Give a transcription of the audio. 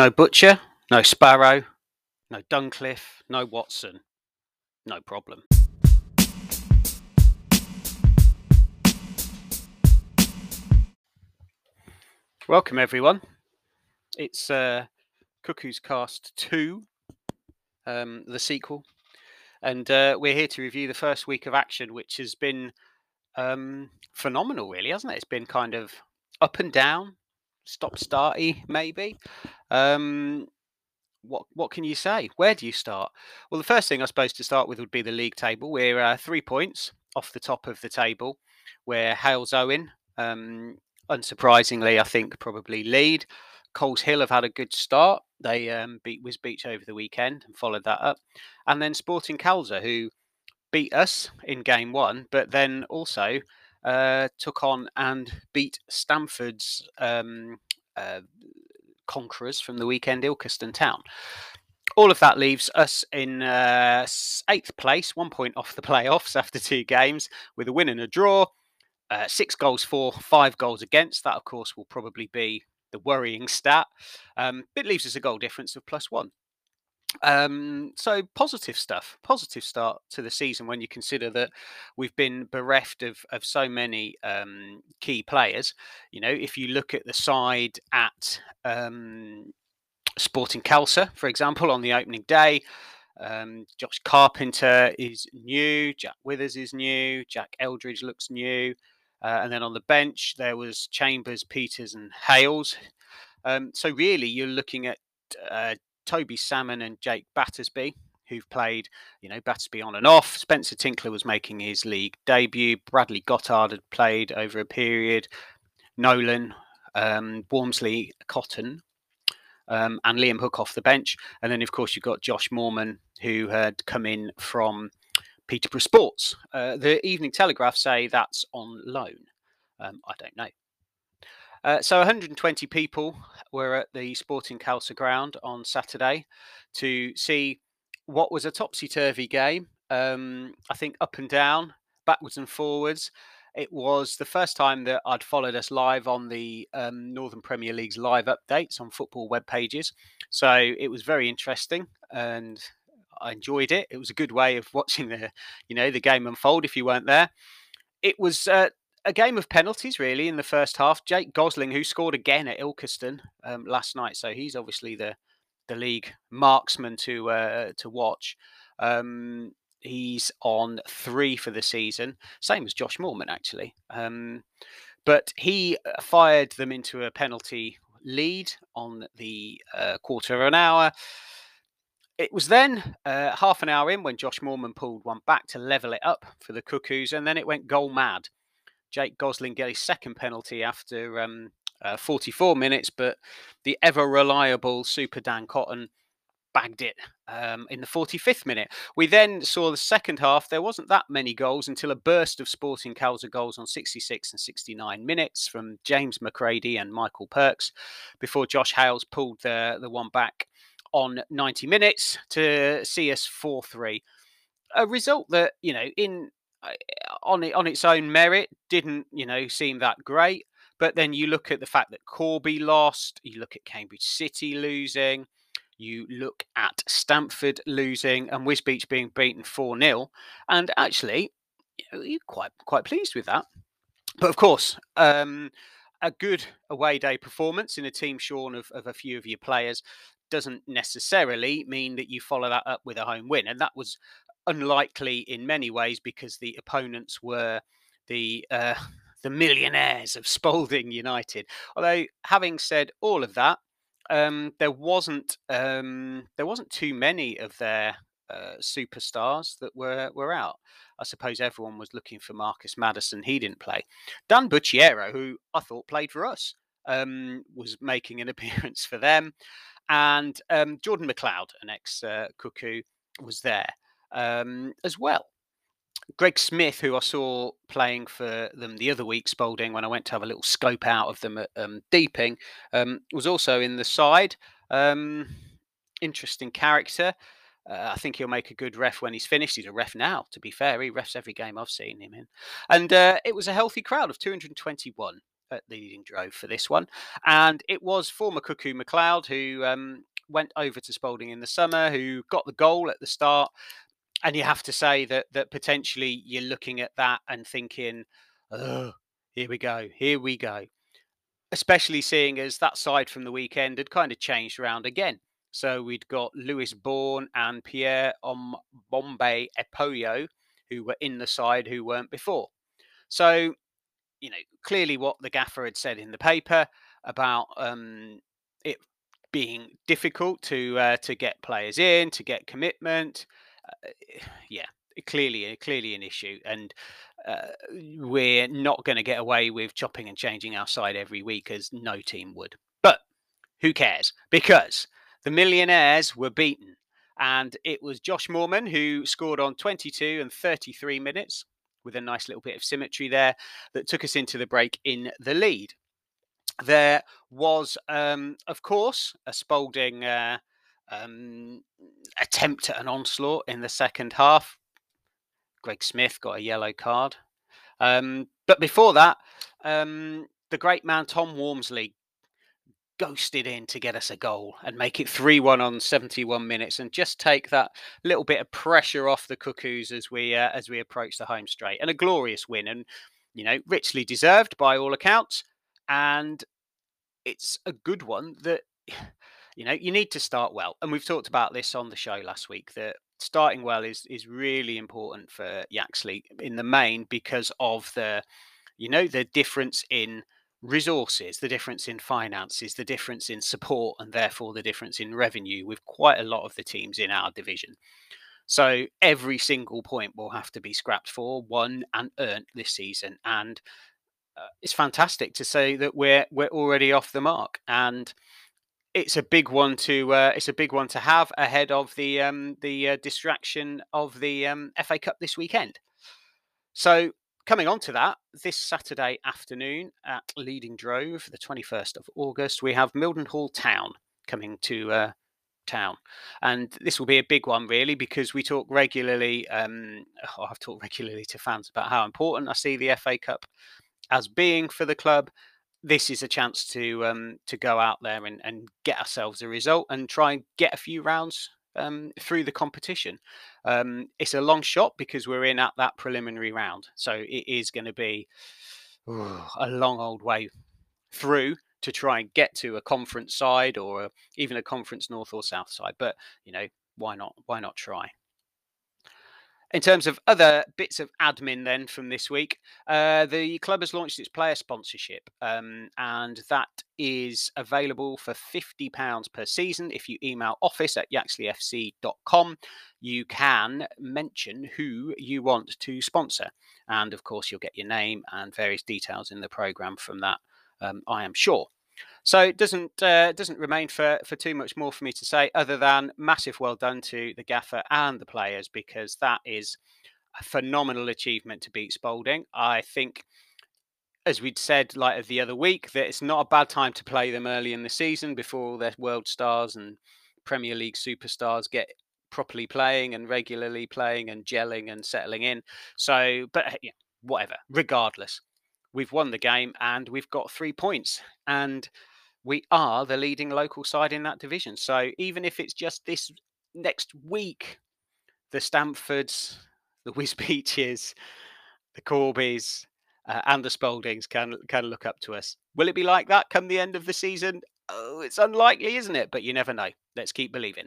No Butcher, no Sparrow, no Duncliffe, no Watson. No problem. Welcome, everyone. It's uh, Cuckoo's Cast 2, um, the sequel. And uh, we're here to review the first week of action, which has been um, phenomenal, really, hasn't it? It's been kind of up and down, stop starty, maybe. Um, what what can you say? Where do you start? Well, the first thing I suppose to start with would be the league table. We're uh, three points off the top of the table, where Halesowen, um, unsurprisingly, I think probably lead. Coleshill have had a good start. They um, beat Wisbech over the weekend and followed that up, and then Sporting Khalsa, who beat us in game one, but then also uh, took on and beat Stamford's um, uh, conquerors from the weekend, Ilkeston Town. All of that leaves us in uh, eighth place, one point off the playoffs after two games, with a win and a draw. Uh, six goals for, five goals against. That, of course, will probably be the worrying stat. Um, it leaves us a goal difference of plus one. Um, so positive stuff, positive start to the season when you consider that we've been bereft of of so many um, key players. You know, if you look at the side at um, Sporting Khalsa, for example, on the opening day. Um, Josh Carpenter is new. Jack Withers is new. Jack Eldridge looks new. Uh, and then on the bench, there was Chambers, Peters, and Hales. Um, so really, you're looking at uh, Toby Salmon and Jake Battersby, who've played, you know, Battersby on and off. Spencer Tinkler was making his league debut. Bradley Goddard had played over a period. Nolan, um, Wormsley Cotton, um, and Liam Hook off the bench. And then, of course, you've got Josh Morman, who had come in from Peterborough Sports. Uh, the Evening Telegraph say that's on loan. Um, I don't know. Uh, so 120 people were at the Sporting Khalsa ground on Saturday to see what was a topsy turvy game. Um, I think up and down, backwards and forwards. It was the first time that I'd followed us live on the um, Northern Premier League's live updates on football web pages. So it was very interesting and I enjoyed it. It was a good way of watching the, you know, the game unfold if you weren't there. It was uh, a game of penalties, really, in the first half. Jake Gosling, who scored again at Ilkeston um, last night, so he's obviously the the league marksman to uh, to watch. Um, he's on three for the season, same as Josh Morman actually. Um, but he uh, fired them into a penalty lead on the uh, quarter of an hour. It was then uh, half an hour in when Josh Morman pulled one back to level it up for the Cuckoos, and then it went goal mad. Jake Gosling get his second penalty after um, uh, 44 minutes, but the ever reliable Super Dan Cotton bagged it um, in the 45th minute. We then saw the second half. There wasn't that many goals until a burst of Sporting Khalsa goals on 66 and 69 minutes from James McCready and Michael Perks before Josh Hales pulled the, the one back on 90 minutes to see us 4 3. A result that, you know, in on it on its own merit didn't you know seem that great. But then you look at the fact that Corby lost you look at Cambridge City losing you look at Stamford losing and Wisbech being beaten 4-0 and actually you you're quite quite pleased with that. But of course um, a good away day performance in a team shorn of, of a few of your players doesn't necessarily mean that you follow that up with a home win. And that was unlikely in many ways because the opponents were the uh, the millionaires of Spalding United. Although, having said all of that, um, there wasn't um, there wasn't too many of their uh, superstars that were were out. I suppose everyone was looking for Marcus Madison. He didn't play. Dan Bucciero, who I thought played for us, um, was making an appearance for them, and um, Jordan McLeod, an ex uh, Cuckoo, was there um, as well. Greg Smith, who I saw playing for them the other week, Spalding, when I went to have a little scope out of them at um, Deeping, um, was also in the side. Um, interesting character. Uh, I think he'll make a good ref when he's finished. He's a ref now, to be fair. He refs every game I've seen him in. And uh, it was a healthy crowd of 221. at leading drove for this one, and it was former Cuckoo McLeod who um, went over to Spalding in the summer, who got the goal at the start. And you have to say that that potentially you're looking at that and thinking, "Oh, here we go, here we go." Especially seeing as that side from the weekend had kind of changed around again. So we'd got Lewis Bourne and Pierre on Bombay Epoyo, who were in the side who weren't before. So, you know, clearly what the gaffer had said in the paper about um, it being difficult to uh, to get players in, to get commitment. Uh, yeah, clearly, clearly an issue, and uh, we're not going to get away with chopping and changing our side every week as no team would. But who cares? Because the millionaires were beaten. And it was Josh Moorman who scored on 22 and 33 minutes with a nice little bit of symmetry there that took us into the break in the lead. There was, um, of course, a Spalding uh, um, attempt at an onslaught in the second half. Greg Smith got a yellow card. Um, but before that, um, the great man Tom Wormsley ghosted in to get us a goal and make it 3 1 on 71 minutes and just take that little bit of pressure off the Cuckoos as we uh, as we approach the home straight. And a glorious win and, you know, richly deserved by all accounts. And it's a good one that, you know, you need to start well. And we've talked about this on the show last week that starting well is is really important for Yaxley in the main because of the, you know, the difference in resources, the difference in finances, the difference in support, and therefore the difference in revenue with quite a lot of the teams in our division. So every single point will have to be scrapped for, won, and earned this season. And uh, it's fantastic to say that we're we're already off the mark, and it's a big one to uh, it's a big one to have ahead of the um, the uh, distraction of the um, FA Cup this weekend. So coming on to that, this Saturday afternoon at Leading Drove, the 21st of August, we have Mildenhall Town coming to uh, town. And this will be a big one, really, because we talk regularly, um, oh, I've talked regularly to fans about how important I see the FA Cup as being for the club. This is a chance to um, to go out there and, and get ourselves a result and try and get a few rounds um, through the competition. Um, it's a long shot because we're in at that preliminary round, so it is going to be ooh, a long old way through to try and get to a conference side or even a conference north or south side. But you know, why not? Why not try? In terms of other bits of admin, then from this week, uh, the club has launched its player sponsorship, um, and that is available for £50 per season. If you email office at yaxleyfc.com, you can mention who you want to sponsor. And of course, you'll get your name and various details in the programme from that, um, I am sure. So it doesn't uh, doesn't remain for for too much more for me to say, other than massive well done to the gaffer and the players because that is a phenomenal achievement to beat Spalding. I think, as we'd said like the other week, that it's not a bad time to play them early in the season before their world stars and Premier League superstars get properly playing and regularly playing and gelling and settling in. So, but yeah, whatever. Regardless, we've won the game and we've got three points and we are the leading local side in that division. So even if it's just this next week, the Stamfords, the Wisbeaches, the Corbys, uh, and the Spaldings can can look up to us. Will it be like that come the end of the season? Oh, it's unlikely, isn't it? But you never know. Let's keep believing.